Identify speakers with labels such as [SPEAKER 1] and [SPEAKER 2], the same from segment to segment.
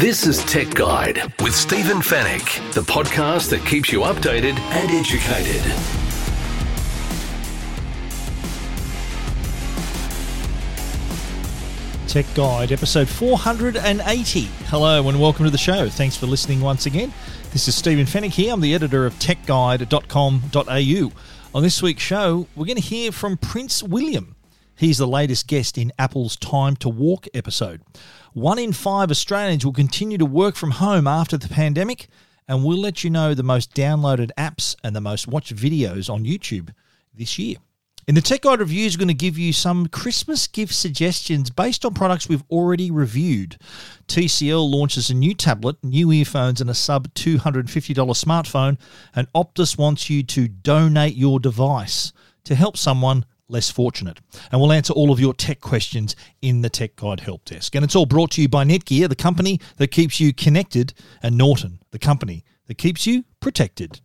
[SPEAKER 1] This is Tech Guide with Stephen Fenech, the podcast that keeps you updated and educated.
[SPEAKER 2] Tech Guide, episode 480. Hello and welcome to the show. Thanks for listening once again. This is Stephen Fenech here. I'm the editor of techguide.com.au. On this week's show, we're going to hear from Prince William. He's the latest guest in Apple's Time to Walk episode. One in five Australians will continue to work from home after the pandemic, and we'll let you know the most downloaded apps and the most watched videos on YouTube this year. In the Tech Guide reviews, we're going to give you some Christmas gift suggestions based on products we've already reviewed. TCL launches a new tablet, new earphones, and a sub $250 smartphone, and Optus wants you to donate your device to help someone less fortunate. And we'll answer all of your tech questions in the Tech Guide Help Desk. And it's all brought to you by Netgear, the company that keeps you connected, and Norton, the company that keeps you protected.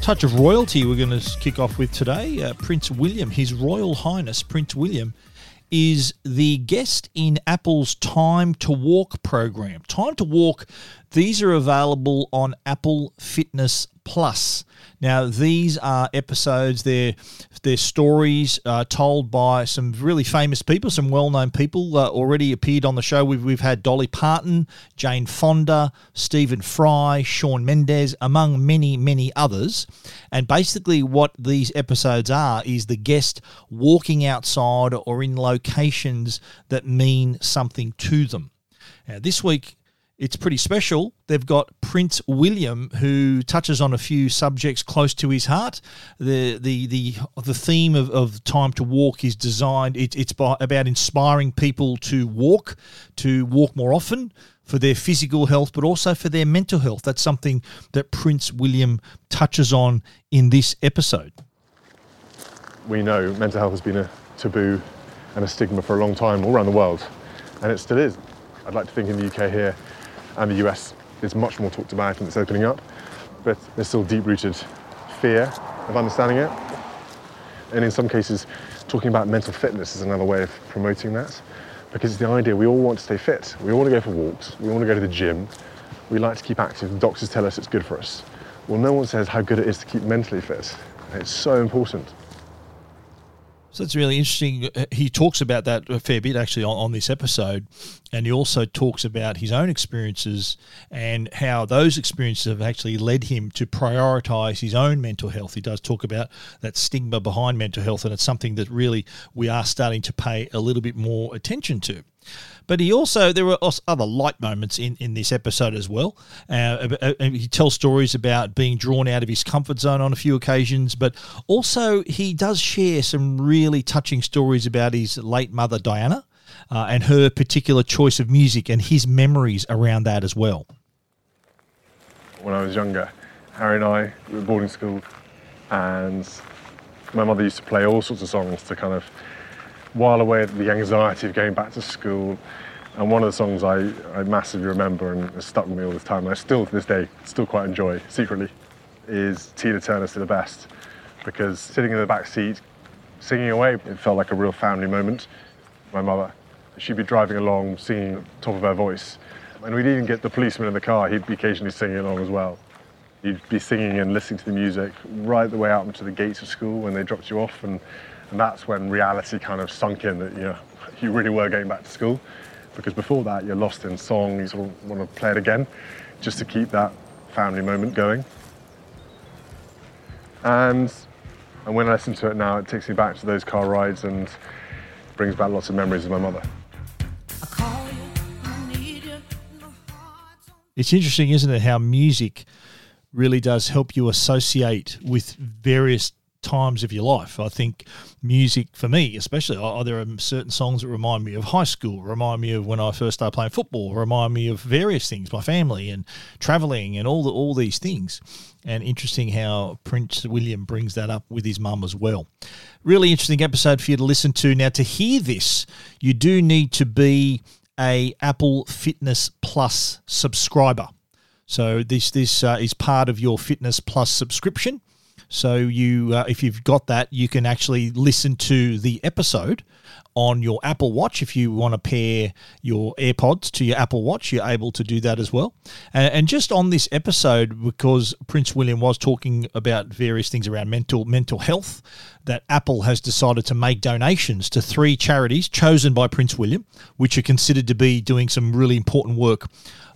[SPEAKER 2] Touch of royalty we're going to kick off with today. Uh, Prince William, His Royal Highness Prince William, is the guest in Apple's Time to Walk program. Time to Walk, these are available on Apple Fitness Plus. Now, these are episodes, they're, they're stories uh, told by some really famous people, some well known people uh, already appeared on the show. We've, we've had Dolly Parton, Jane Fonda, Stephen Fry, Shawn Mendes, among many, many others. And basically, what these episodes are is the guest walking outside or in locations that mean something to them. Now, this week, it's pretty special. They've got Prince William, who touches on a few subjects close to his heart. the the the The theme of, of Time to Walk is designed. It, it's by, about inspiring people to walk, to walk more often for their physical health, but also for their mental health. That's something that Prince William touches on in this episode.
[SPEAKER 3] We know mental health has been a taboo and a stigma for a long time all around the world, and it still is. I'd like to think in the UK here and the US is much more talked about and it's opening up, but there's still deep-rooted fear of understanding it. And in some cases, talking about mental fitness is another way of promoting that, because it's the idea we all want to stay fit. We all want to go for walks. We want to go to the gym. We like to keep active. The doctors tell us it's good for us. Well, no one says how good it is to keep mentally fit. It's so important.
[SPEAKER 2] So it's really interesting. Uh, he talks about that a fair bit actually on, on, this episode, and he also talks about his own experiences and how those experiences have actually led him to prioritize his own mental health. He does talk about that stigma behind mental health, and it's something that really we are starting to pay a little bit more attention to. But he also, there were other light moments in, in this episode as well. Uh, uh, he tells stories about being drawn out of his comfort zone on a few occasions, but also he does share some really touching stories about his late mother, Diana, uh, and her particular choice of music and his memories around that as well.
[SPEAKER 3] When I was younger, Harry and I were boarding school, and my mother used to play all sorts of songs to kind of while away the anxiety of going back to school. And one of the songs I, I massively remember and has stuck with me all this time, and I still to this day still quite enjoy secretly, is Tina Turner's To the Best. Because sitting in the back seat, singing away, it felt like a real family moment. My mother, she'd be driving along, singing at the top of her voice. And we'd even get the policeman in the car, he'd be occasionally singing along as well. He'd be singing and listening to the music right the way out into the gates of school when they dropped you off. And and that's when reality kind of sunk in that you know, you really were going back to school. Because before that, you're lost in song, you sort of want to play it again just to keep that family moment going. And, and when I listen to it now, it takes me back to those car rides and brings back lots of memories of my mother.
[SPEAKER 2] It's interesting, isn't it, how music really does help you associate with various times of your life. I think music for me, especially, oh, there are certain songs that remind me of high school, remind me of when I first started playing football, remind me of various things, my family and traveling and all the, all these things. And interesting how Prince William brings that up with his mum as well. Really interesting episode for you to listen to. Now, to hear this, you do need to be a Apple Fitness Plus subscriber. So this this uh, is part of your Fitness Plus subscription. So you, uh, if you've got that, you can actually listen to the episode on your Apple Watch. If you want to pair your AirPods to your Apple Watch, you're able to do that as well. And, and just on this episode, because Prince William was talking about various things around mental mental health, that Apple has decided to make donations to three charities chosen by Prince William, which are considered to be doing some really important work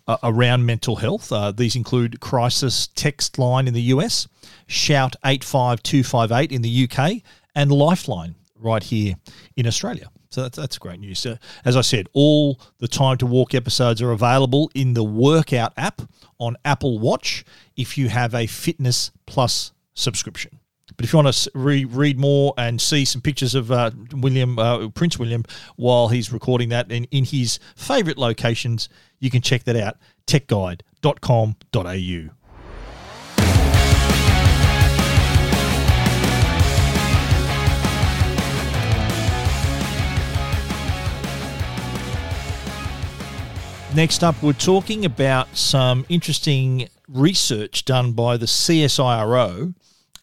[SPEAKER 2] uh, around mental health. Uh, these include Crisis Text Line in the US, Shout 85258 in the UK, and Lifeline right here in Australia. So that's, that's great news. So, as I said, all the Time to Walk episodes are available in the Workout app on Apple Watch if you have a Fitness Plus subscription. But if you want to re- read more and see some pictures of uh, William uh, Prince William while he's recording that in, in his favourite locations, you can check that out techguide.com.au. Next up, we're talking about some interesting research done by the CSIRO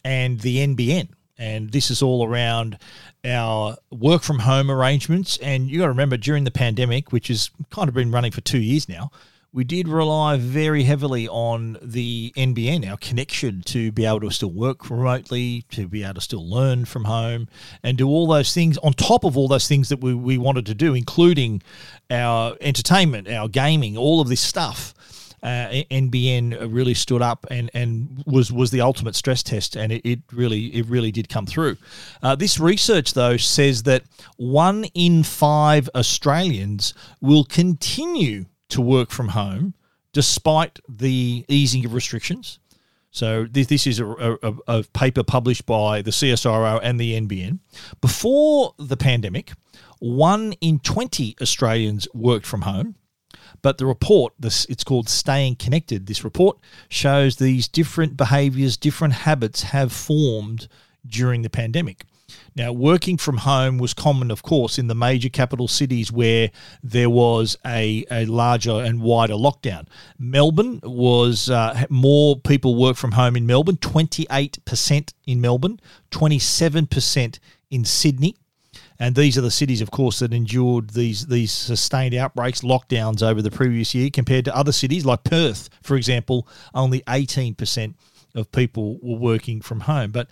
[SPEAKER 2] and the NBN. And this is all around our work from home arrangements. And you got to remember during the pandemic, which has kind of been running for two years now, we did rely very heavily on the NBN, our connection to be able to still work remotely, to be able to still learn from home, and do all those things on top of all those things that we, we wanted to do, including our entertainment, our gaming, all of this stuff. Uh, NBN really stood up and, and was was the ultimate stress test, and it, it really it really did come through. Uh, this research though says that one in five Australians will continue to work from home despite the easing of restrictions. So this, this is a, a, a, paper published by the CSIRO and the NBN. Before the pandemic, one in 20 Australians worked from home. But the report, this it's called Staying Connected. This report shows these different behaviours, different habits have formed during the pandemic. Now, working from home was common, of course, in the major capital cities where there was a, a larger and wider lockdown. Melbourne was uh, more people work from home in Melbourne, 28% in Melbourne, 27% in Sydney. And these are the cities, of course, that endured these these sustained outbreaks, lockdowns over the previous year, compared to other cities like Perth, for example. Only 18% of people were working from home. But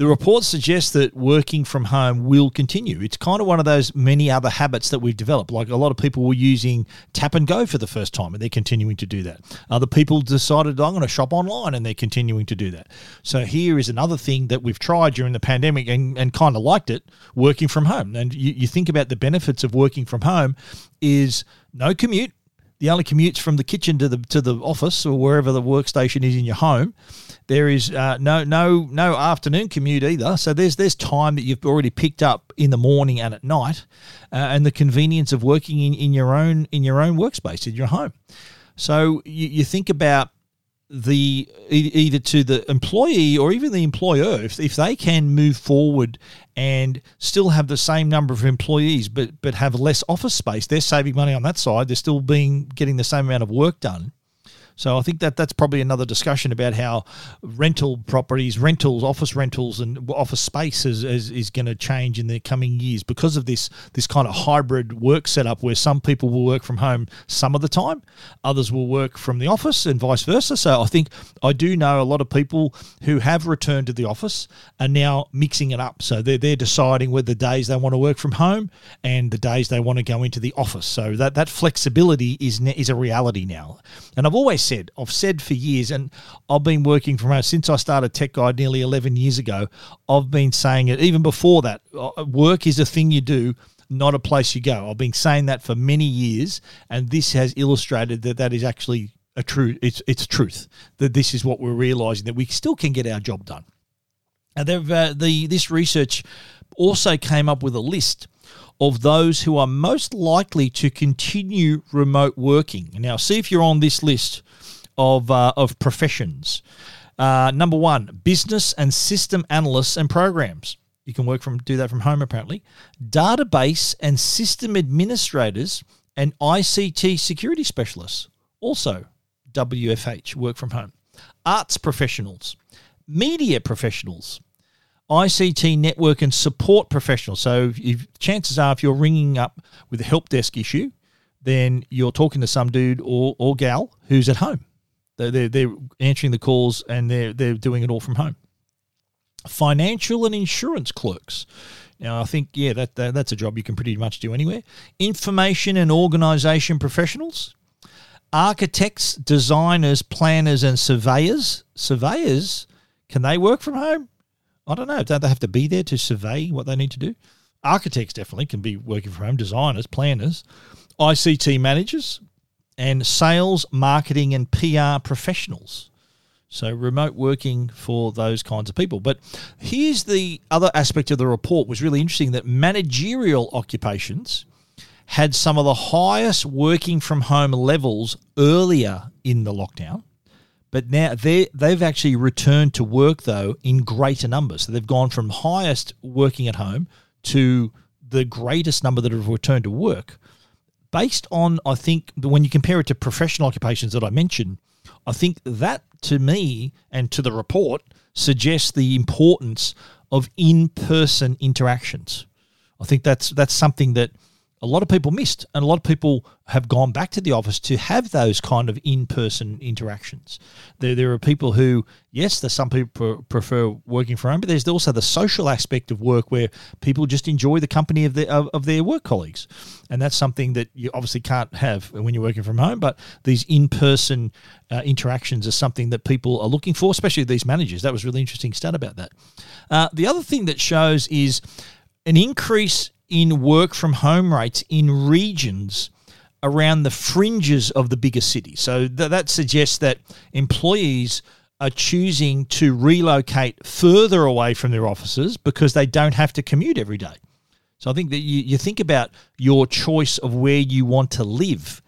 [SPEAKER 2] the report suggests that working from home will continue. It's kind of one of those many other habits that we've developed. Like a lot of people were using tap and go for the first time and they're continuing to do that. Other people decided, I'm going to shop online and they're continuing to do that. So here is another thing that we've tried during the pandemic and, and kind of liked it working from home. And you, you think about the benefits of working from home is no commute. The only commutes from the kitchen to the to the office or wherever the workstation is in your home there is uh, no no no afternoon commute either. So there's there's time that you've already picked up in the morning and at night, uh, and the convenience of working in, in your own in your own workspace in your home. So you, you think about the either to the employee or even the employer if, if they can move forward and still have the same number of employees but but have less office space they're saving money on that side they're still being getting the same amount of work done so I think that that's probably another discussion about how rental properties, rentals, office rentals, and office space is, is, is going to change in the coming years because of this this kind of hybrid work setup where some people will work from home some of the time, others will work from the office, and vice versa. So I think I do know a lot of people who have returned to the office are now mixing it up. So they're they're deciding whether the days they want to work from home and the days they want to go into the office. So that that flexibility is is a reality now. And I've always said, I've said for years, and I've been working from home since I started Tech Guide nearly 11 years ago. I've been saying it even before that. Uh, work is a thing you do, not a place you go. I've been saying that for many years, and this has illustrated that that is actually a true. It's it's truth that this is what we're realizing that we still can get our job done. And uh, the this research also came up with a list of those who are most likely to continue remote working. Now, see if you're on this list of, uh, of professions. Uh, number one, business and system analysts and programs. You can work from do that from home apparently. Database and system administrators and ICT security specialists also WFH, work from home. Arts professionals, media professionals, ICT network and support professionals. So, if, chances are, if you're ringing up with a help desk issue, then you're talking to some dude or, or gal who's at home. They're, they're, they're answering the calls and they're, they're doing it all from home. Financial and insurance clerks. Now, I think, yeah, that, that that's a job you can pretty much do anywhere. Information and organisation professionals, architects, designers, planners, and surveyors. Surveyors, can they work from home? I don't know. Don't they have to be there to survey what they need to do? Architects definitely can be working from home, designers, planners, ICT managers, and sales, marketing, and PR professionals. So remote working for those kinds of people. But here's the other aspect of the report was really interesting that managerial occupations had some of the highest working from home levels earlier in the lockdown. But now they they've actually returned to work though in greater numbers. So they've gone from highest working at home to the greatest number that have returned to work. Based on I think when you compare it to professional occupations that I mentioned, I think that to me and to the report suggests the importance of in-person interactions. I think that's that's something that a lot of people missed, and a lot of people have gone back to the office to have those kind of in-person interactions. There, there are people who, yes, there's some people prefer working from home, but there's also the social aspect of work where people just enjoy the company of, the, of, of their work colleagues, and that's something that you obviously can't have when you're working from home. But these in-person uh, interactions are something that people are looking for, especially these managers. That was really interesting stat about that. Uh, the other thing that shows is an increase in work from home rates in regions around the fringes of the bigger cities. So th- that suggests that employees are choosing to relocate further away from their offices because they don't have to commute every day. So I think that you, you think about your choice of where you want to live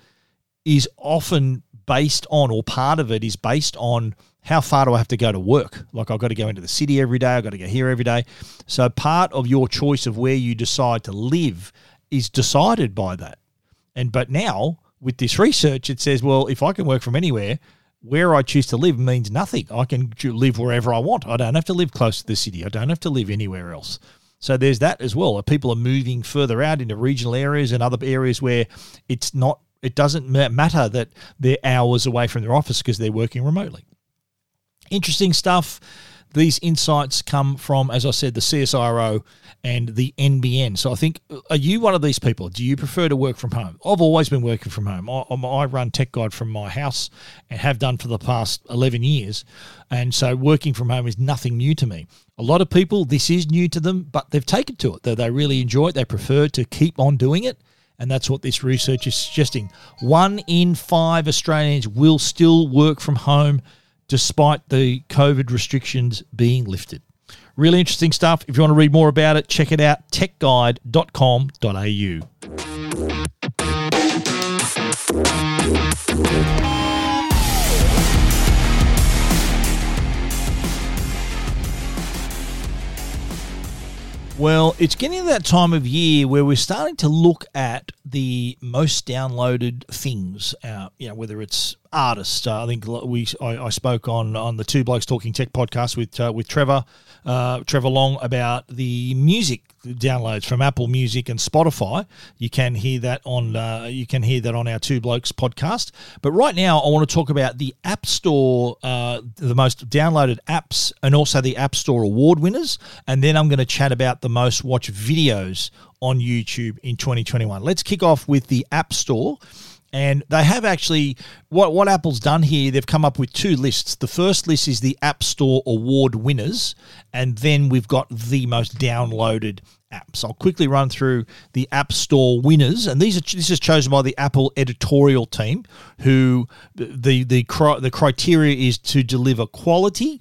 [SPEAKER 2] is often based on, or part of it is based on how far do I have to go to work? Like I've got to go into the city every day, I've got to go here every day. So part of your choice of where you decide to live is decided by that. And but now with this research, it says, well, if I can work from anywhere, where I choose to live means nothing. I can live wherever I want. I don't have to live close to the city. I don't have to live anywhere else. So there's that as well. People are moving further out into regional areas and other areas where it's not. It doesn't matter that they're hours away from their office because they're working remotely. Interesting stuff. These insights come from, as I said, the CSIRO and the NBN. So I think, are you one of these people? Do you prefer to work from home? I've always been working from home. I, I run Tech Guide from my house and have done for the past 11 years. And so working from home is nothing new to me. A lot of people, this is new to them, but they've taken to it. They, they really enjoy it. They prefer to keep on doing it. And that's what this research is suggesting. One in five Australians will still work from home despite the COVID restrictions being lifted. Really interesting stuff. If you want to read more about it, check it out techguide.com.au. Well, it's getting to that time of year where we're starting to look at the most downloaded things. Uh, you know, whether it's artists. Uh, I think we I, I, spoke on on the Two Blokes Talking Tech podcast with uh, with Trevor uh, Trevor Long about the music downloads from Apple Music and Spotify. You can hear that on uh, you can hear that on our Two Blokes podcast. But right now, I want to talk about the App Store, uh, the most downloaded apps, and also the App Store award winners. And then I'm going to chat about the most watched videos on YouTube in 2021. Let's kick off with the App Store. And they have actually what what Apple's done here. They've come up with two lists. The first list is the App Store award winners, and then we've got the most downloaded apps. I'll quickly run through the App Store winners, and these are this is chosen by the Apple editorial team, who the the the criteria is to deliver quality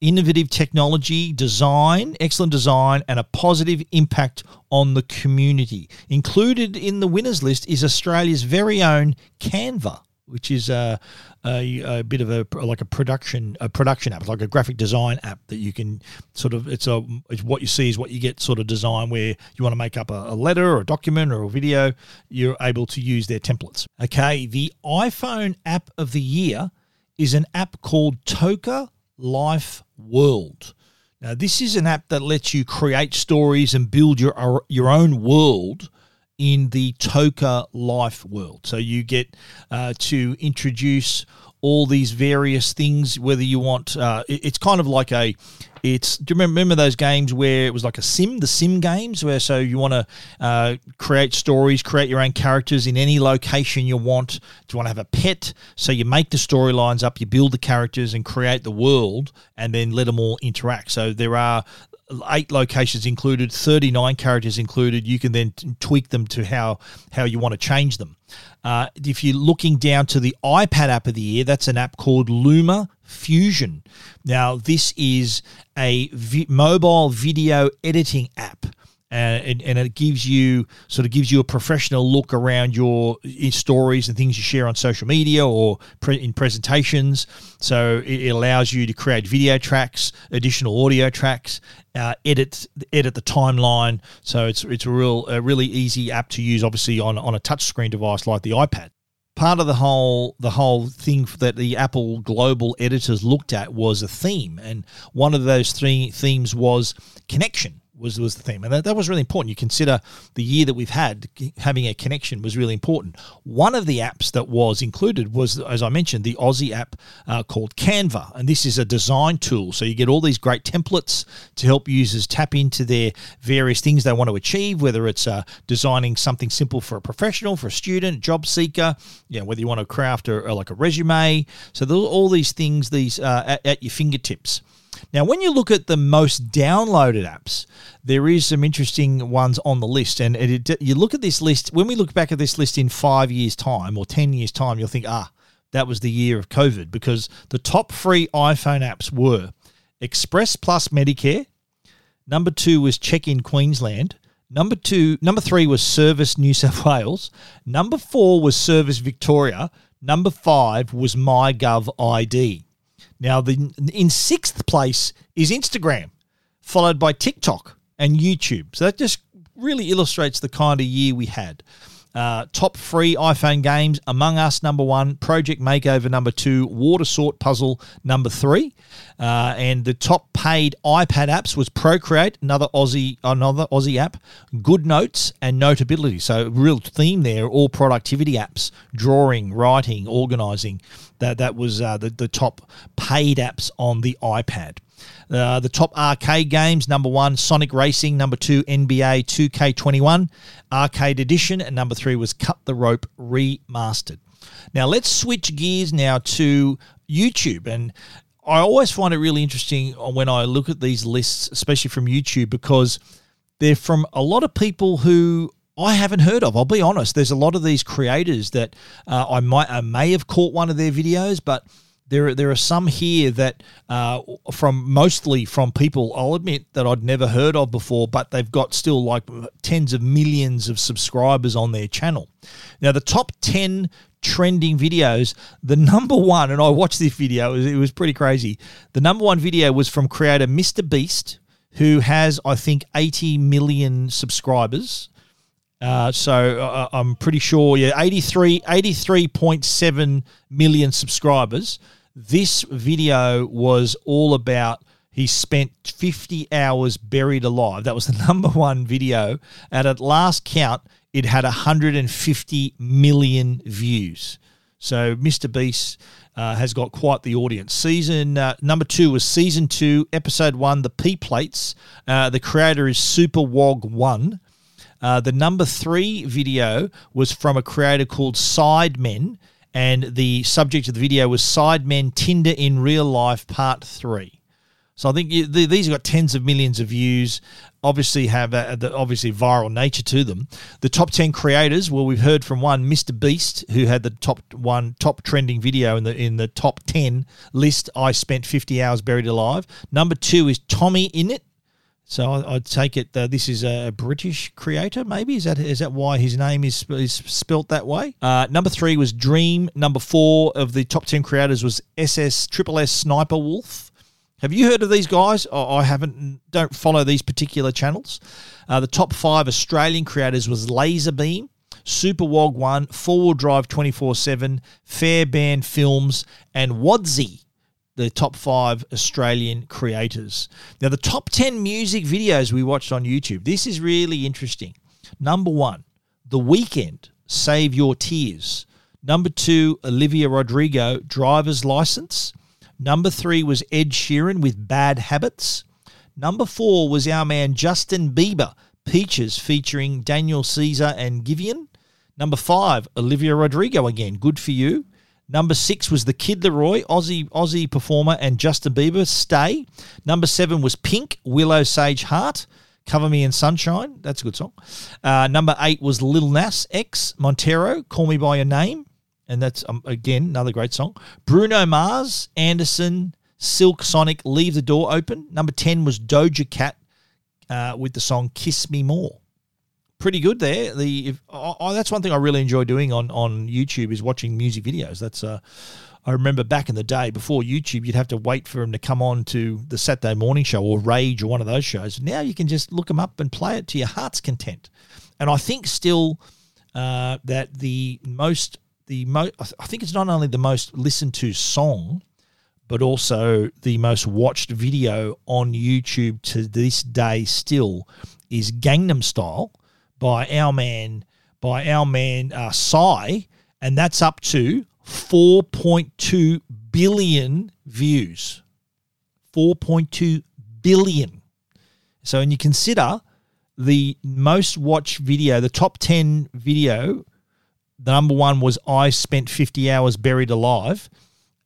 [SPEAKER 2] innovative technology, design, excellent design, and a positive impact on the community. Included in the winners list is Australia's very own Canva, which is a, a, a, bit of a like a production a production app, like a graphic design app that you can sort of it's a it's what you see is what you get sort of design where you want to make up a, a letter or a document or a video, you're able to use their templates. Okay, the iPhone app of the year is an app called Toca Life World. Now, this is an app that lets you create stories and build your your own world in the Toca Life world. So you get uh, to introduce all these various things. Whether you want, uh, it's kind of like a it's do you remember those games where it was like a sim, the sim games, where so you want to uh, create stories, create your own characters in any location you want. Do you want to have a pet? So you make the storylines up, you build the characters, and create the world, and then let them all interact. So there are eight locations included, 39 characters included. You can then tweak them to how how you want to change them. Uh, if you're looking down to the iPad app of the year, that's an app called Luma Fusion. Now, this is a vi- mobile video editing app and, and it gives you sort of gives you a professional look around your stories and things you share on social media or pre- in presentations. So it, allows you to create video tracks, additional audio tracks, uh, edit edit the timeline. So it's it's a real a really easy app to use, obviously on on a touchscreen device like the iPad part of the whole the whole thing that the Apple global editors looked at was a theme, and one of those three themes was connection was was the theme, and that, that was really important. You consider the year that we've had having a connection was really important. One of the apps that was included was, as I mentioned, the Aussie app uh, called Canva, and this is a design tool. So you get all these great templates to help users tap into their various things they want to achieve, whether it's uh, designing something simple for a professional, for a student, job seeker, you know, whether you want to craft a, like a resume. So all these things, these uh, at, at your fingertips. Now, when you look at the most downloaded apps, there is some interesting ones on the list. And it, it, you look at this list, when we look back at this list in five years' time or 10 years' time, you'll think, ah, that was the year of COVID because the top three iPhone apps were Express Plus Medicare, number two was Check in Queensland, number two, number three was Service New South Wales, number four was Service Victoria, number five was MyGov ID. Now, the in sixth place is Instagram, followed by TikTok and YouTube. So that just really illustrates the kind of year we had. Uh, top three iPhone games Among Us, number one, Project Makeover, number two, Water Sort Puzzle, number three. Uh, and the top paid iPad apps was Procreate, another Aussie, another Aussie app, Good Notes, and Notability. So, real theme there, all productivity apps, drawing, writing, organizing. That, that was uh, the, the top paid apps on the iPad. Uh, the top arcade games number one, Sonic Racing, number two, NBA 2K21 Arcade Edition, and number three was Cut the Rope Remastered. Now, let's switch gears now to YouTube. And I always find it really interesting when I look at these lists, especially from YouTube, because they're from a lot of people who I haven't heard of. I'll be honest. There's a lot of these creators that uh, I might I may have caught one of their videos, but there there are some here that uh, from mostly from people I'll admit that I'd never heard of before, but they've got still like tens of millions of subscribers on their channel. Now the top ten trending videos, the number one, and I watched this video, it was, it was pretty crazy. The number one video was from creator Mr Beast, who has I think eighty million subscribers. Uh, so uh, I'm pretty sure, yeah, 83, 83.7 million subscribers. This video was all about he spent 50 hours buried alive. That was the number one video. And at last count, it had 150 million views. So Mr. Beast uh, has got quite the audience. Season uh, number two was season two, episode one, the P plates. Uh, the creator is Super Wog One. Uh, the number three video was from a creator called Sidemen and the subject of the video was Sidemen Tinder in Real Life Part 3. So I think these have got tens of millions of views. Obviously, have a, the obviously viral nature to them. The top ten creators. Well, we've heard from one, Mr. Beast, who had the top one top trending video in the in the top ten list. I spent fifty hours buried alive. Number two is Tommy Innit, so I, take it uh, this is a British creator. Maybe is that is that why his name is is spelt that way? Uh, number three was Dream. Number four of the top ten creators was SS Triple S Sniper Wolf. Have you heard of these guys? I haven't. Don't follow these particular channels. Uh, the top five Australian creators was Laserbeam, Super Wog 1, Four Wheel Drive 24 7, Fairband Films, and Wadsy, the top five Australian creators. Now, the top 10 music videos we watched on YouTube. This is really interesting. Number one, The Weeknd, Save Your Tears. Number two, Olivia Rodrigo, Driver's License. Number three was Ed Sheeran with Bad Habits. Number four was our man Justin Bieber, Peaches, featuring Daniel Caesar and Giveon. Number five, Olivia Rodrigo again, Good for You. Number six was the Kid LAROI, Aussie Aussie performer, and Justin Bieber, Stay. Number seven was Pink, Willow Sage Hart. Cover Me in Sunshine. That's a good song. Uh, number eight was Lil Nas X, Montero, Call Me By Your Name. And that's, um, again, another great song. Bruno Mars, Anderson, Silk Sonic, Leave the Door Open. Number 10 was Doja Cat uh, with the song Kiss Me More. Pretty good there. The if, oh, that's one thing I really enjoy doing on, on YouTube is watching music videos. That's uh, I remember back in the day before YouTube, you'd have to wait for them to come on to the Saturday morning show or Rage or one of those shows. Now you can just look them up and play it to your heart's content. And I think still uh, that the most the most I think it's not only the most listened to song, but also the most watched video on YouTube to this day still is Gangnam Style by our man by our man uh, and that's up to 4.2 billion views. 4.2 billion. So, when you consider the most watched video, the top 10 video, the number one was I Spent 50 Hours Buried Alive.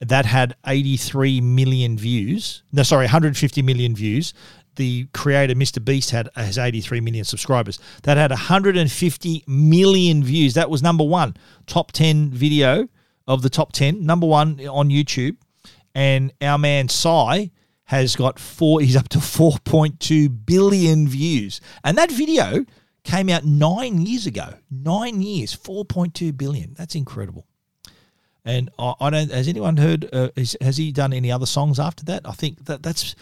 [SPEAKER 2] That had 83 million views. No, sorry, 150 million views the creator Mr. Beast had has 83 million subscribers. That had 150 million views. That was number one, top 10 video of the top 10, number one on YouTube. And our man Psy has got four, he's up to 4.2 billion views. And that video came out nine years ago. Nine years, 4.2 billion. That's incredible. And I, I don't, has anyone heard, uh, is, has he done any other songs after that? I think that that's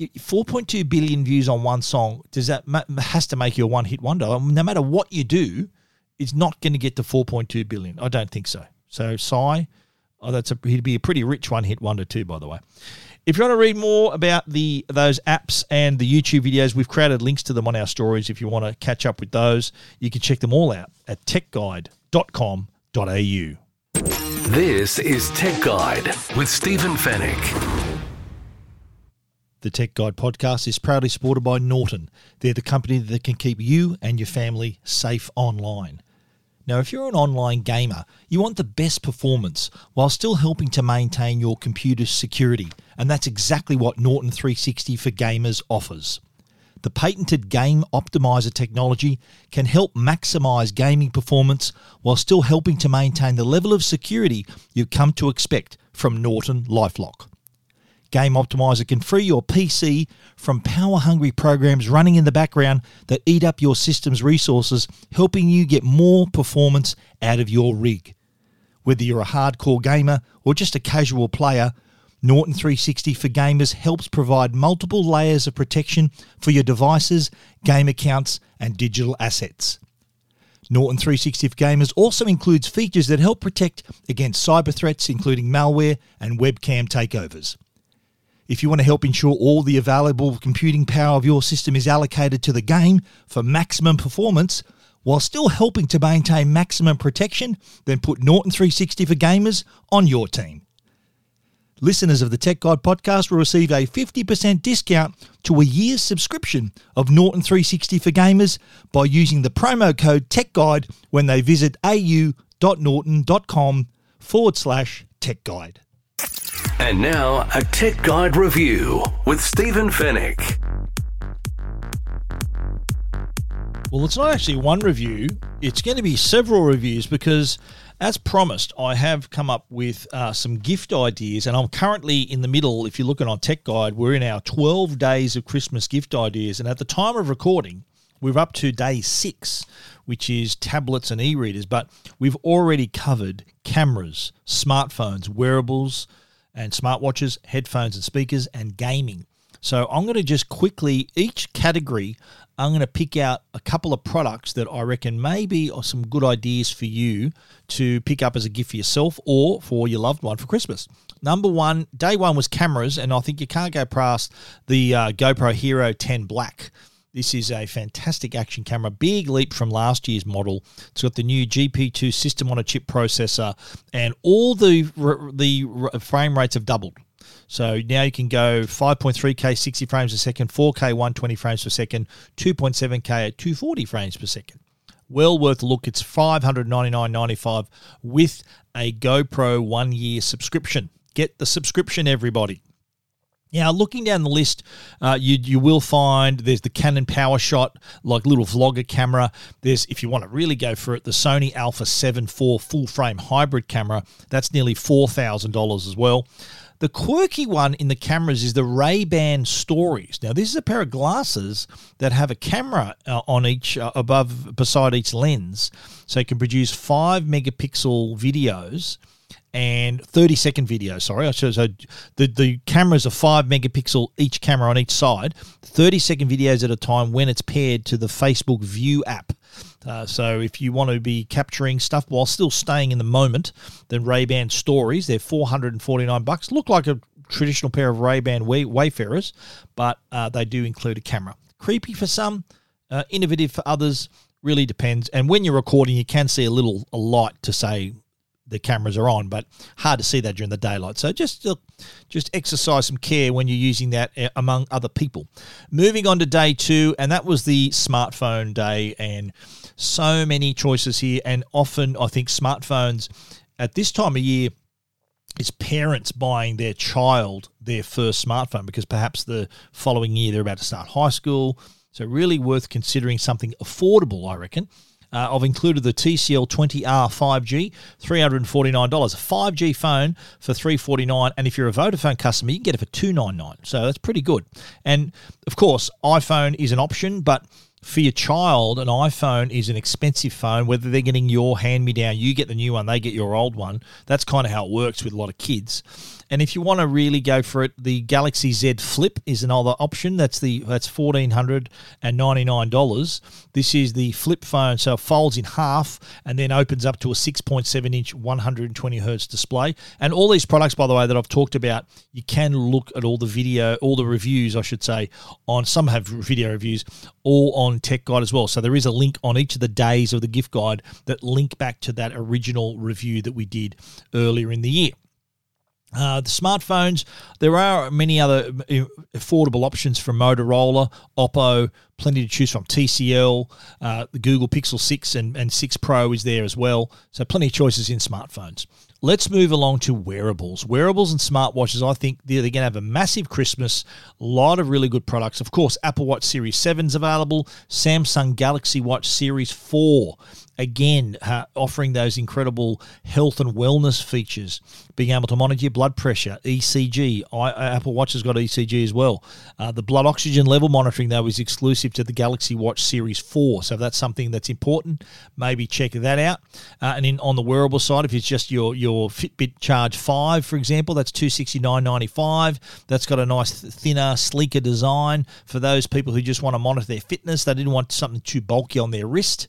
[SPEAKER 2] 4.2 billion views on one song. Does that has to make you a one hit wonder? No matter what you do, it's not going to get to 4.2 billion. I don't think so. So Psy, oh, that's a he'd be a pretty rich one hit wonder too, by the way. If you want to read more about the those apps and the YouTube videos, we've created links to them on our stories. If you want to catch up with those, you can check them all out at techguide.com.au.
[SPEAKER 1] This is Tech Guide with Stephen Fenech.
[SPEAKER 2] The Tech Guide podcast is proudly supported by Norton. They're the company that can keep you and your family safe online. Now, if you're an online gamer, you want the best performance while still helping to maintain your computer's security, and that's exactly what Norton 360 for Gamers offers. The patented Game Optimizer technology can help maximize gaming performance while still helping to maintain the level of security you've come to expect from Norton Lifelock. Game Optimizer can free your PC from power hungry programs running in the background that eat up your system's resources, helping you get more performance out of your rig. Whether you're a hardcore gamer or just a casual player, Norton 360 for Gamers helps provide multiple layers of protection for your devices, game accounts, and digital assets. Norton 360 for Gamers also includes features that help protect against cyber threats, including malware and webcam takeovers. If you want to help ensure all the available computing power of your system is allocated to the game for maximum performance, while still helping to maintain maximum protection, then put Norton 360 for Gamers on your team. Listeners of the Tech Guide podcast will receive a 50% discount to a year's subscription of Norton 360 for Gamers by using the promo code Tech Guide when they visit au.norton.com forward slash Tech Guide.
[SPEAKER 1] And now, a Tech Guide review with Stephen Fenech.
[SPEAKER 2] Well, it's not actually one review, it's going to be several reviews because, as promised, I have come up with uh, some gift ideas. And I'm currently in the middle, if you're looking on Tech Guide, we're in our 12 days of Christmas gift ideas. And at the time of recording, we're up to day six, which is tablets and e readers, but we've already covered cameras, smartphones, wearables, and smartwatches, headphones and speakers, and gaming. So I'm going to just quickly, each category, I'm going to pick out a couple of products that I reckon maybe are some good ideas for you to pick up as a gift for yourself or for your loved one for Christmas. Number one, day one was cameras, and I think you can't go past the uh, GoPro Hero 10 Black. This is a fantastic action camera, big leap from last year's model. It's got the new GP2 system on a chip processor, and all the the frame rates have doubled. So now you can go 5.3K 60 frames a second, 4K 120 frames per second, 2.7K at 240 frames per second. Well worth a look. It's $599.95 with a GoPro one year subscription. Get the subscription, everybody. Now, looking down the list, uh, you you will find there's the Canon PowerShot, like little vlogger camera. There's, if you want to really go for it, the Sony Alpha 7 IV full frame hybrid camera. That's nearly four thousand dollars as well. The quirky one in the cameras is the Ray-Ban Stories. Now, this is a pair of glasses that have a camera uh, on each uh, above beside each lens, so it can produce five megapixel videos and 30 second video. Sorry, so, the the cameras are five megapixel each camera on each side, 30 second videos at a time when it's paired to the Facebook View app. Uh, so if you want to be capturing stuff while still staying in the moment, then Ray-Ban Stories they're 449 bucks. Look like a traditional pair of Ray-Ban Wayfarers, but uh, they do include a camera. Creepy for some, uh, innovative for others. Really depends. And when you're recording, you can see a little a light to say the cameras are on, but hard to see that during the daylight. So just uh, just exercise some care when you're using that uh, among other people. Moving on to day two, and that was the smartphone day, and so many choices here, and often I think smartphones at this time of year. It's parents buying their child their first smartphone because perhaps the following year they're about to start high school. So, really worth considering something affordable, I reckon. Uh, I've included the TCL 20R 5G, $349. A 5G phone for $349 and if you're a Vodafone customer, you can get it for $299. So that's pretty good. And of course, iPhone is an option, but for your child, an iPhone is an expensive phone. Whether they're getting your hand me down, you get the new one, they get your old one. That's kind of how it works with a lot of kids. And if you want to really go for it, the Galaxy Z Flip is another option. That's the that's fourteen hundred and ninety nine dollars. This is the flip phone, so it folds in half and then opens up to a six point seven inch, one hundred and twenty hertz display. And all these products, by the way, that I've talked about, you can look at all the video, all the reviews, I should say, on some have video reviews, all on Tech Guide as well. So there is a link on each of the days of the gift guide that link back to that original review that we did earlier in the year. Uh, the smartphones, there are many other uh, affordable options from Motorola, Oppo, plenty to choose from. TCL, uh, the Google Pixel 6 and, and 6 Pro is there as well. So, plenty of choices in smartphones. Let's move along to wearables. Wearables and smartwatches, I think they're, they're going to have a massive Christmas. A lot of really good products. Of course, Apple Watch Series 7 is available, Samsung Galaxy Watch Series 4 again uh, offering those incredible health and wellness features being able to monitor your blood pressure ecg I, apple watch has got ecg as well. Uh, the blood oxygen level monitoring though is exclusive to the galaxy watch series 4 so if that's something that's important. Maybe check that out. Uh, and in on the wearable side if it's just your your fitbit charge 5 for example that's 269.95 that's got a nice thinner sleeker design. For those people who just want to monitor their fitness they didn't want something too bulky on their wrist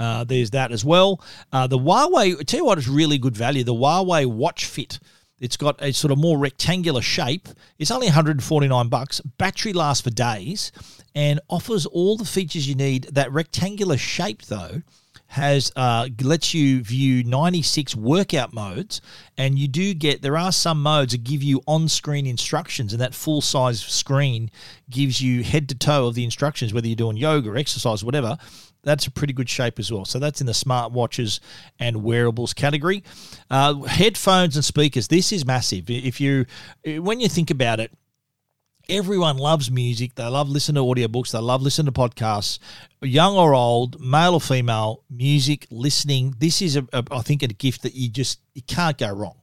[SPEAKER 2] uh, there's that as well. Uh, the Huawei, tell you what is really good value. The Huawei Watch Fit. It's got a sort of more rectangular shape. It's only 149 bucks. Battery lasts for days and offers all the features you need. That rectangular shape, though, has uh, lets you view 96 workout modes and you do get there are some modes that give you on-screen instructions and that full size screen gives you head to toe of the instructions whether you're doing yoga or exercise whatever that's a pretty good shape as well. So that's in the smartwatches and wearables category. Uh, headphones and speakers. This is massive. If you, when you think about it, everyone loves music. They love listening to audiobooks. They love listening to podcasts, young or old, male or female. Music listening. This is, a, a, I think, a gift that you just you can't go wrong.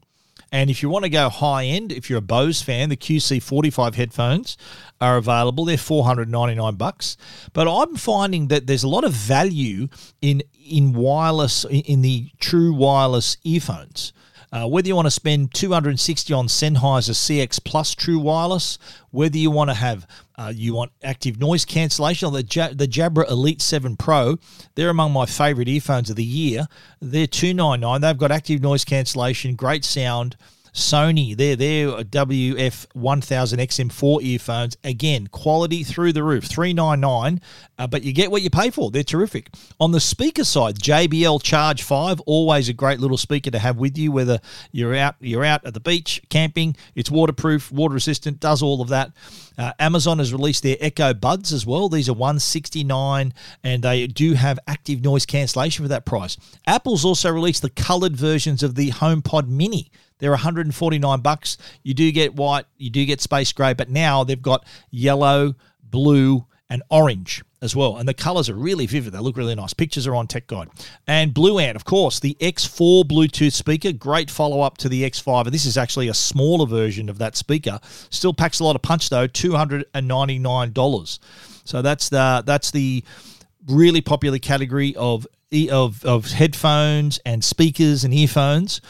[SPEAKER 2] And if you want to go high end, if you're a Bose fan, the QC45 headphones are available. They're 499 bucks. But I'm finding that there's a lot of value in in wireless in the true wireless earphones. Uh, whether you want to spend 260 on Sennheiser CX Plus True Wireless, whether you want to have uh, you want active noise cancellation, the ja- the Jabra Elite 7 Pro, they're among my favorite earphones of the year. They're 299. They've got active noise cancellation, great sound Sony, they're their WF1000XM4 earphones. Again, quality through the roof, 399 uh, but you get what you pay for. They're terrific. On the speaker side, JBL Charge 5, always a great little speaker to have with you, whether you're out you're out at the beach, camping, it's waterproof, water resistant, does all of that. Uh, Amazon has released their Echo Buds as well. These are 169 and they do have active noise cancellation for that price. Apple's also released the colored versions of the HomePod Mini. They're 149 bucks. You do get white, you do get space gray, but now they've got yellow, blue, and orange as well. And the colors are really vivid. They look really nice. Pictures are on Tech Guide. And Blue Ant, of course, the X4 Bluetooth speaker. Great follow up to the X5. And this is actually a smaller version of that speaker. Still packs a lot of punch though. $299. So that's the that's the really popular category of of, of headphones and speakers and earphones.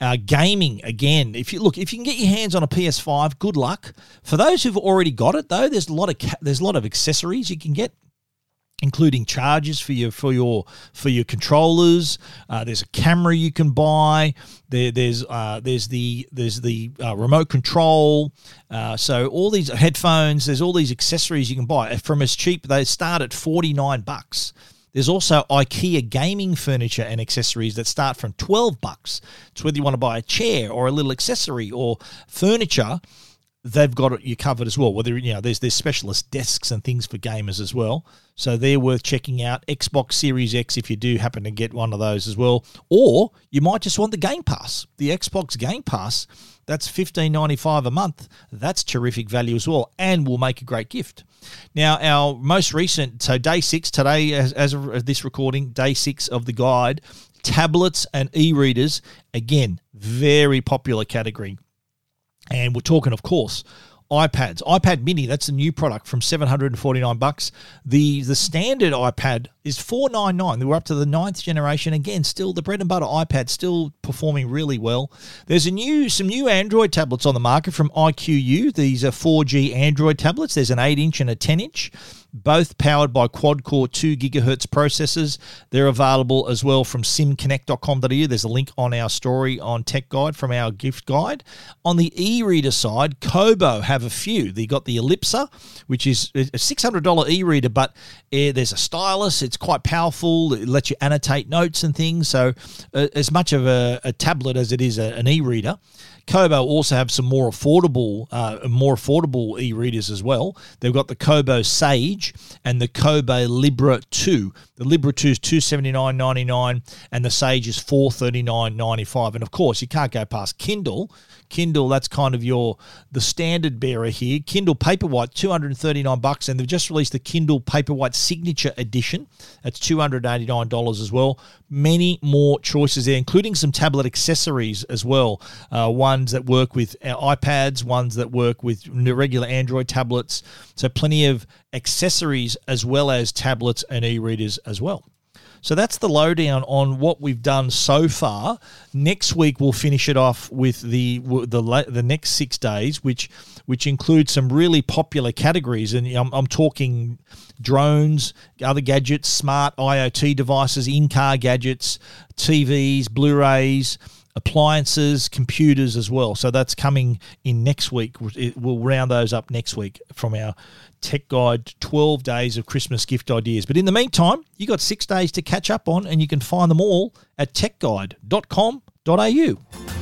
[SPEAKER 2] Uh, gaming again. If you look, if you can get your hands on a PS5, good luck. For those who've already got it, though, there's a lot of ca- there's a lot of accessories you can get including charges for your for your for your controllers. Uh, there's a camera you can buy. There, there's uh, there's the there's the uh, remote control. Uh, so all these headphones. There's all these accessories you can buy from as cheap. They start at forty nine bucks. There's also IKEA gaming furniture and accessories that start from 12 bucks. It's whether you want to buy a chair or a little accessory or furniture, they've got you covered as well. Whether you know there's there's specialist desks and things for gamers as well. So they're worth checking out. Xbox Series X if you do happen to get one of those as well. Or you might just want the Game Pass. The Xbox Game Pass, that's fifteen ninety five a month. That's terrific value as well and will make a great gift. Now, our most recent, so day six, today, as, as of this recording, day six of the guide, tablets and e readers, again, very popular category. And we're talking, of course, iPads. iPad Mini, that's a new product from 749 bucks. The the standard iPad is 499. We're up to the ninth generation. Again, still the bread and butter iPad still performing really well. There's a new some new Android tablets on the market from iQOO. These are 4G Android tablets. There's an 8 inch and a 10 inch both powered by quad core 2 gigahertz processors. They're available as well from simconnect.com.au. There's a link on our story on Tech Guide from our gift guide. On the e reader side, Kobo have a few. They got the Elipsa, which is a $600 e reader, but uh, there's a stylus. It's quite powerful. It lets you annotate notes and things. So, uh, as much of a, a, tablet as it is a, an e reader. Kobo also have some more affordable, uh, more affordable e-readers as well. They've got the Kobo Sage and the Kobo Libra 2. The Libra 2 is two seventy nine ninety nine, and the Sage is four thirty nine ninety five. And of course, you can't go past Kindle. Kindle, that's kind of your the standard bearer here. Kindle Paperwhite, 239 bucks, and they've just released the Kindle Paperwhite Signature Edition. That's $289 as well. Many more choices there, including some tablet accessories as well. Uh, ones that work with iPads, ones that work with regular Android tablets. So plenty of accessories as well as tablets and e-readers as well. So that's the lowdown on what we've done so far. Next week we'll finish it off with the the the next six days, which which includes some really popular categories, and I'm, I'm talking drones, other gadgets, smart IoT devices, in-car gadgets, TVs, Blu-rays appliances, computers as well. So that's coming in next week. We'll round those up next week from our Tech Guide 12 days of Christmas gift ideas. But in the meantime, you got six days to catch up on, and you can find them all at techguide.com.au.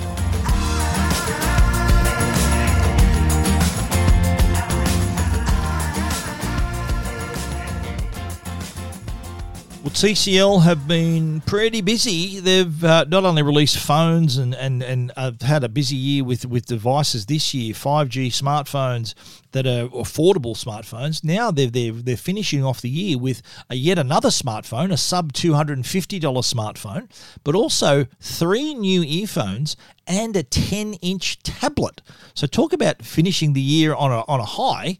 [SPEAKER 2] Well, TCL have been pretty busy. They've uh, not only released phones and and and uh, had a busy year with with devices this year, five G smartphones that are affordable smartphones. Now they're they're they're finishing off the year with a yet another smartphone, a sub two hundred and fifty dollar smartphone, but also three new earphones and a ten inch tablet. So talk about finishing the year on a on a high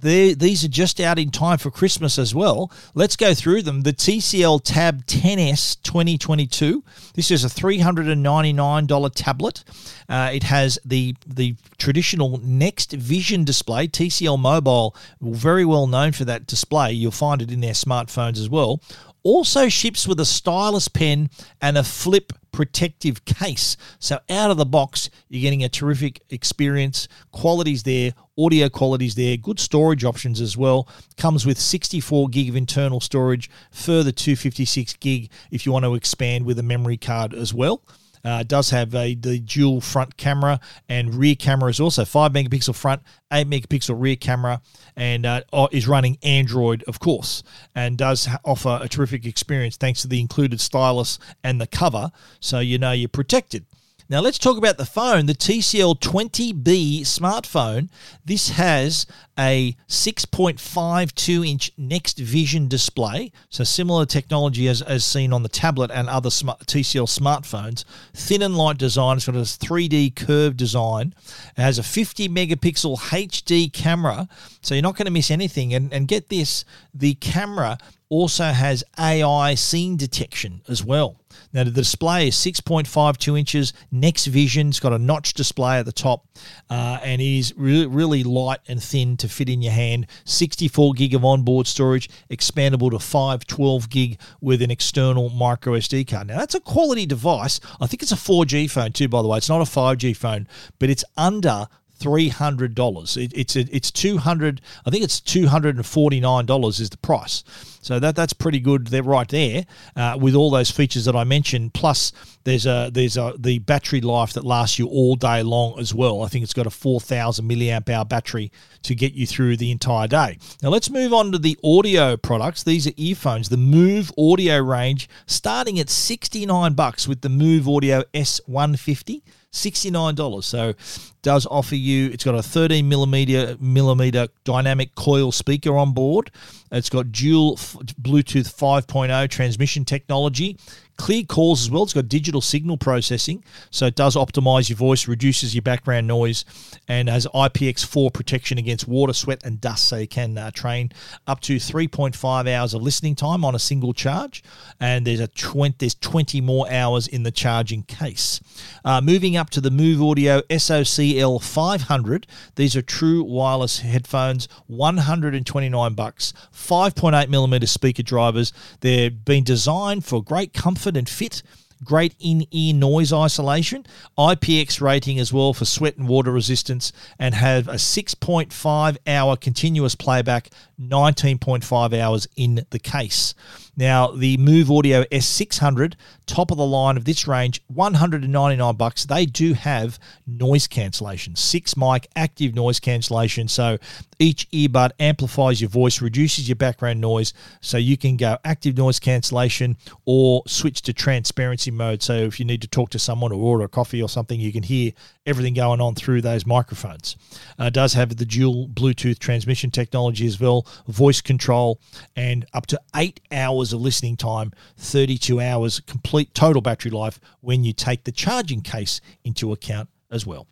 [SPEAKER 2] these are just out in time for Christmas as well. Let's go through them. The TCL Tab 10S 2022. This is a $399 tablet. Uh, it has the the traditional NXTVISION display. TCL Mobile, very well known for that display. You'll find it in their smartphones as well. Also ships with a stylus pen and a flip protective case. So out of the box, you're getting a terrific experience. Quality's there, audio quality's there, good storage options as well. Comes with 64 gig of internal storage, further 256 gig if you want to expand with a memory card as well. Uh, does have a the dual front camera and rear camera is also five megapixel front, eight megapixel rear camera, and uh, is running Android, of course, and does offer a terrific experience thanks to the included stylus and the cover, so you know you're protected. Now let's talk about the phone, the TCL 20B smartphone. This has a 6.52 inch NXTVISION display, so similar technology as, as seen on the tablet and other smart, TCL smartphones. Thin and light design, it's got a 3D curved design. It has a 50 megapixel HD camera, so you're not going to miss anything. And, and get this, the camera also has AI scene detection as well. Now, the display is 6.52 inches, NXTVISION. It's got a notch display at the top, uh, and it is really, really light and thin to fit in your hand. 64 gig of onboard storage, expandable to 512 gig with an external micro SD card. Now, that's a quality device. I think it's a 4G phone too, by the way. It's not a 5G phone, but it's under three hundred dollars. It, it's a, it's two hundred. I think it's two hundred and forty nine dollars is the price. So that that's pretty good. They're right there uh, with all those features that I mentioned. Plus, there's a there's a the battery life that lasts you all day long as well. I think it's got a four thousand milliamp hour battery to get you through the entire day. Now let's move on to the audio products. These are earphones. The Move Audio range starting at sixty nine bucks with the Move Audio S one fifty. $69. So does offer you it's got a 13 millimeter millimeter dynamic coil speaker on board. It's got dual Bluetooth 5.0 transmission technology clear calls as well. It's got digital signal processing, so it does optimize your voice, reduces your background noise, and has IPX4 protection against water, sweat, and dust, so you can uh, train up to 3.5 hours of listening time on a single charge. And there's a 20, there's 20 more hours in the charging case. Uh, moving up to the Move Audio SOCL 500. These are true wireless headphones, 129 bucks, 5.8 millimeter speaker drivers. They've been designed for great comfort comfort and fit, great in ear noise isolation, IPX rating as well for sweat and water resistance, and have a 6.5 hour continuous playback, 19.5 hours in the case. Now, the Move Audio S600, top of the line of this range, 199 bucks. They do have noise cancellation, six mic active noise cancellation. So each earbud amplifies your voice, reduces your background noise, so you can go active noise cancellation or switch to transparency mode. So if you need to talk to someone or order a coffee or something, you can hear everything going on through those microphones. Uh, does have the dual Bluetooth transmission technology as well, voice control, and up to eight hours of listening time, 32 hours complete total battery life when you take the charging case into account as well.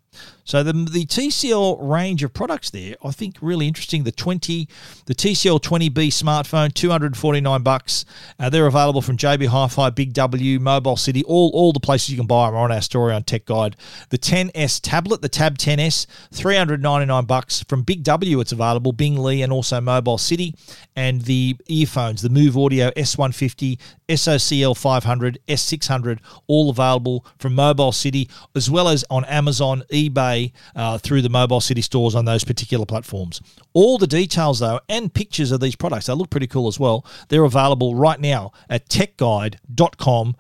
[SPEAKER 2] So the the TCL range of products there, I think really interesting. The twenty, the TCL twenty B smartphone, two hundred forty nine bucks. Uh, they're available from JB Hi-Fi, Big W, Mobile City, all all the places you can buy them are on our story on Tech Guide. The 10s tablet, the Tab 10s, three hundred ninety nine bucks from Big W. It's available, Bing Lee, and also Mobile City. And the earphones, the Move Audio S150, SOCL 500, S600, all available from Mobile City as well as on Amazon, eBay uh, through the Mobile City stores on those particular platforms. All the details, though, and pictures of these products, they look pretty cool as well. They're available right now at techguide.com.au.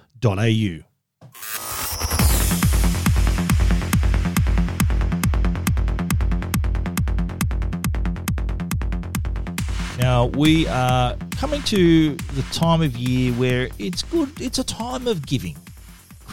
[SPEAKER 2] Now, we are coming to the time of year where it's good, it's a time of giving.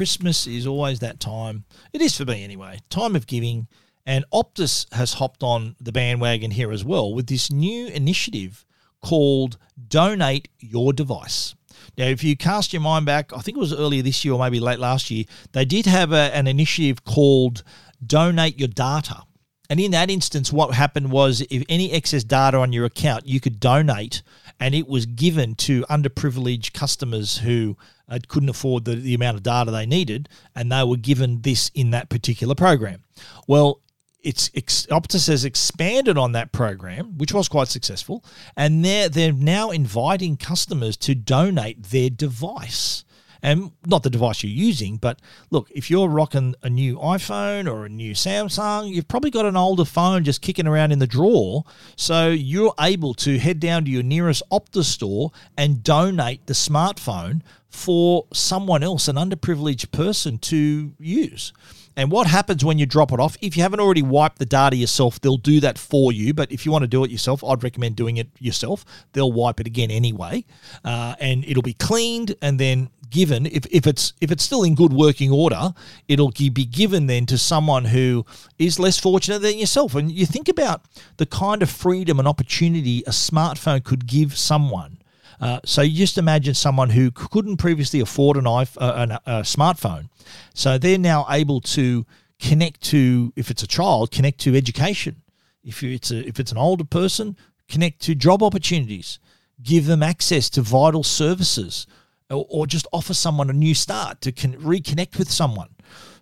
[SPEAKER 2] Christmas is always that time. It is for me anyway. Time of giving. And Optus has hopped on the bandwagon here as well with this new initiative called Donate Your Device. Now, if you cast your mind back, I think it was earlier this year or maybe late last year, they did have a, an initiative called Donate Your Data. And in that instance, what happened was if any excess data on your account, you could donate and it was given to underprivileged customers who uh, couldn't afford the, the amount of data they needed, and they were given this in that particular program. Well, it's Optus has expanded on that program, which was quite successful, and they're they're now inviting customers to donate their device. And not the device you're using, but look, if you're rocking a new iPhone or a new Samsung, you've probably got an older phone just kicking around in the drawer. So you're able to head down to your nearest Optus store and donate the smartphone for someone else, an underprivileged person, to use. And what happens when you drop it off? If you haven't already wiped the data yourself, they'll do that for you. But if you want to do it yourself, I'd recommend doing it yourself. They'll wipe it again anyway, uh, and it'll be cleaned and then given. If, if it's if it's still in good working order, it'll be given then to someone who is less fortunate than yourself. And you think about the kind of freedom and opportunity a smartphone could give someone. Uh, so you just imagine someone who couldn't previously afford an, iPhone, uh, a, a smartphone so they're now able to connect to, if it's a child, connect to education. If it's a, if it's an older person, connect to job opportunities, give them access to vital services, or, or just offer someone a new start to con- reconnect with someone.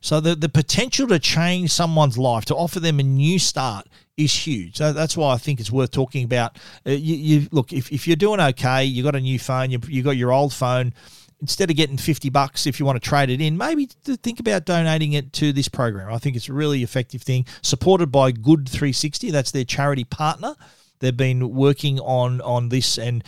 [SPEAKER 2] So the, the potential to change someone's life, to offer them a new start, is huge. So that's why I think it's worth talking about. Uh, you, you, look if, if you're doing okay, you got a new phone, you you got your old phone instead of getting 50 bucks if you want to trade it in, maybe think about donating it to this program. I think it's a really effective thing, supported by Good 360. That's their charity partner. They've been working on on this, and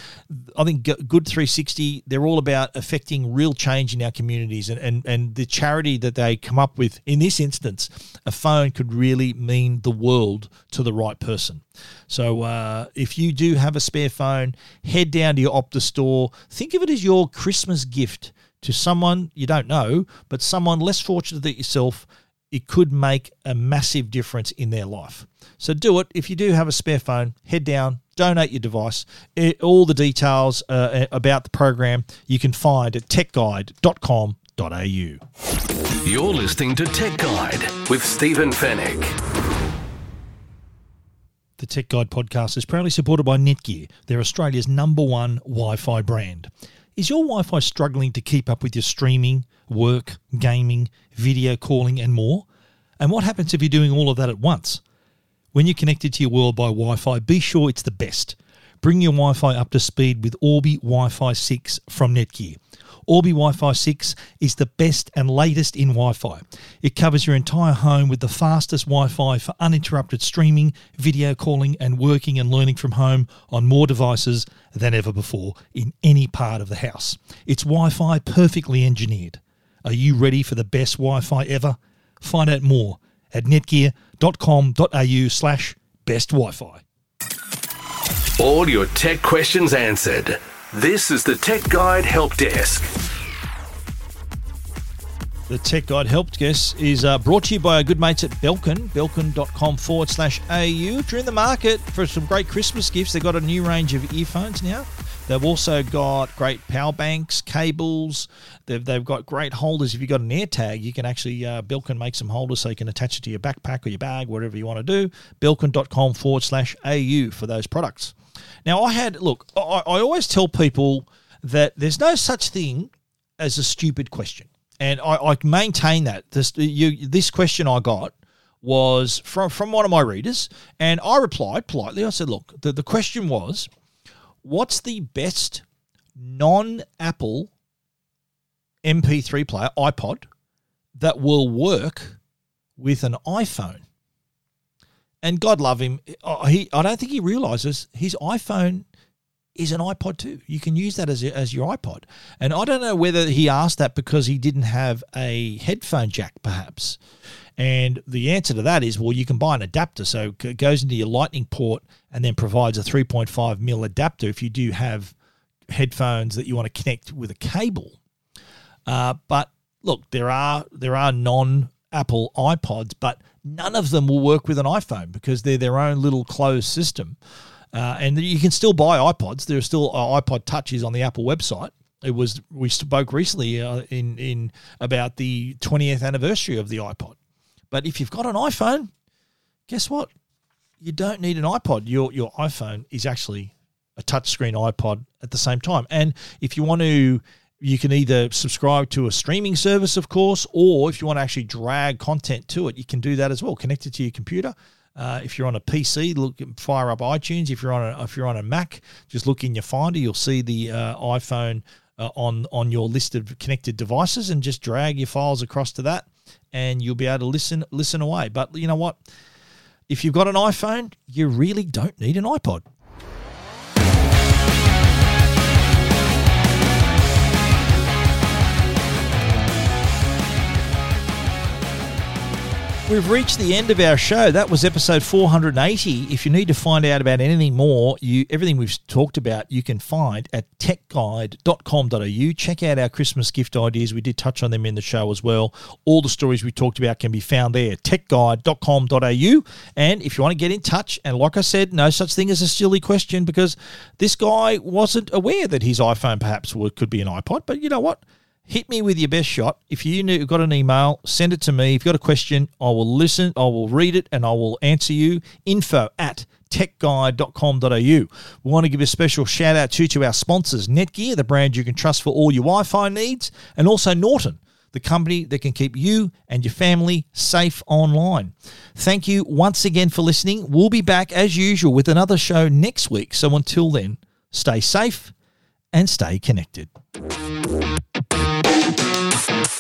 [SPEAKER 2] I think Good 360. They're all about affecting real change in our communities, and and and the charity that they come up with in this instance, a phone could really mean the world to the right person. So uh, if you do have a spare phone, head down to your Optus store. Think of it as your Christmas gift to someone you don't know, but someone less fortunate than yourself it could make a massive difference in their life. So do it. If you do have a spare phone, head down, donate your device. It, all the details uh, about the program you can find at techguide.com.au.
[SPEAKER 1] You're listening to Tech Guide with Stephen Fenech.
[SPEAKER 2] The Tech Guide podcast is proudly supported by Netgear. They're Australia's number one Wi Fi brand. Is your Wi Fi struggling to keep up with your streaming, work, gaming, video calling, and more? And what happens if you're doing all of that at once? When you're connected to your world by Wi Fi, be sure it's the best. Bring your Wi Fi up to speed with Orbi Wi Fi 6 from Netgear. Orbi Wi Fi 6 is the best and latest in Wi Fi. It covers your entire home with the fastest Wi Fi for uninterrupted streaming, video calling, and working and learning from home on more devices than ever before in any part of the house. It's Wi Fi perfectly engineered. Are you ready for the best Wi Fi ever? Find out more at netgear.com.au slash best Wi Fi.
[SPEAKER 1] All your tech questions answered. This is the Tech Guide Help Desk.
[SPEAKER 2] The Tech Guide Help Desk is uh, brought to you by our good mates at Belkin, belkin.com forward slash AU. In the market for some great Christmas gifts, they've got a new range of earphones now. They've also got great power banks, cables. They've, they've got great holders. If you've got an AirTag, you can actually, uh, make some holders so you can attach it to your backpack or your bag, whatever you want to do. Belkin.com forward slash AU for those products. Now, I had, look, I, I always tell people that there's no such thing as a stupid question. And I, I maintain that. This, you, this question I got was from, from one of my readers, and I replied politely. I said, Look, the, the question was, what's the best non Apple MP3 player, iPod, that will work with an iPhone? and God love him, he I don't think he realizes his iPhone is an iPod too. You can use that as, as your iPod. And I don't know whether he asked that because he didn't have a headphone jack, perhaps. And the answer to that is well, you can buy an adapter. So it goes into your Lightning port and then provides a 3.5 mil adapter if you do have headphones that you want to connect with a cable. Uh, but look, there are there are non Apple iPods, but none of them will work with an iPhone because they're their own little closed system. Uh, and you can still buy iPods. There are still uh, iPod Touches on the Apple website. It was we spoke recently uh, in in about the 20th anniversary of the iPod. But if you've got an iPhone, guess what? You don't need an iPod. Your your iPhone is actually a touchscreen iPod at the same time. And if you want to you can either subscribe to a streaming service, of course, or if you want to actually drag content to it, you can do that as well. Connect it to your computer. Uh, if you're on a PC, look fire up iTunes. If you're on a if you're on a Mac, just look in your Finder. You'll see the uh, iPhone uh, on on your list of connected devices, and just drag your files across to that, and you'll be able to listen listen away. But you know what? If you've got an iPhone, you really don't need an iPod. We've reached the end of our show. That was episode 480. If you need to find out about anything more, you everything we've talked about, you can find at techguide.com.au. Check out our Christmas gift ideas. We did touch on them in the show as well. All the stories we talked about can be found there, techguide.com.au. And if you want to get in touch, and like I said, no such thing as a silly question because this guy wasn't aware that his iPhone perhaps could be an iPod. But you know what? Hit me with your best shot. If you've got an email, send it to me. If you've got a question, I will listen, I will read it, and I will answer you. Info at techguide.com.au. We want to give a special shout out to, to our sponsors, Netgear, the brand you can trust for all your Wi Fi needs, and also Norton, the company that can keep you and your family safe online. Thank you once again for listening. We'll be back as usual with another show next week. So until then, stay safe and stay connected.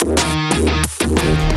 [SPEAKER 2] Thank you.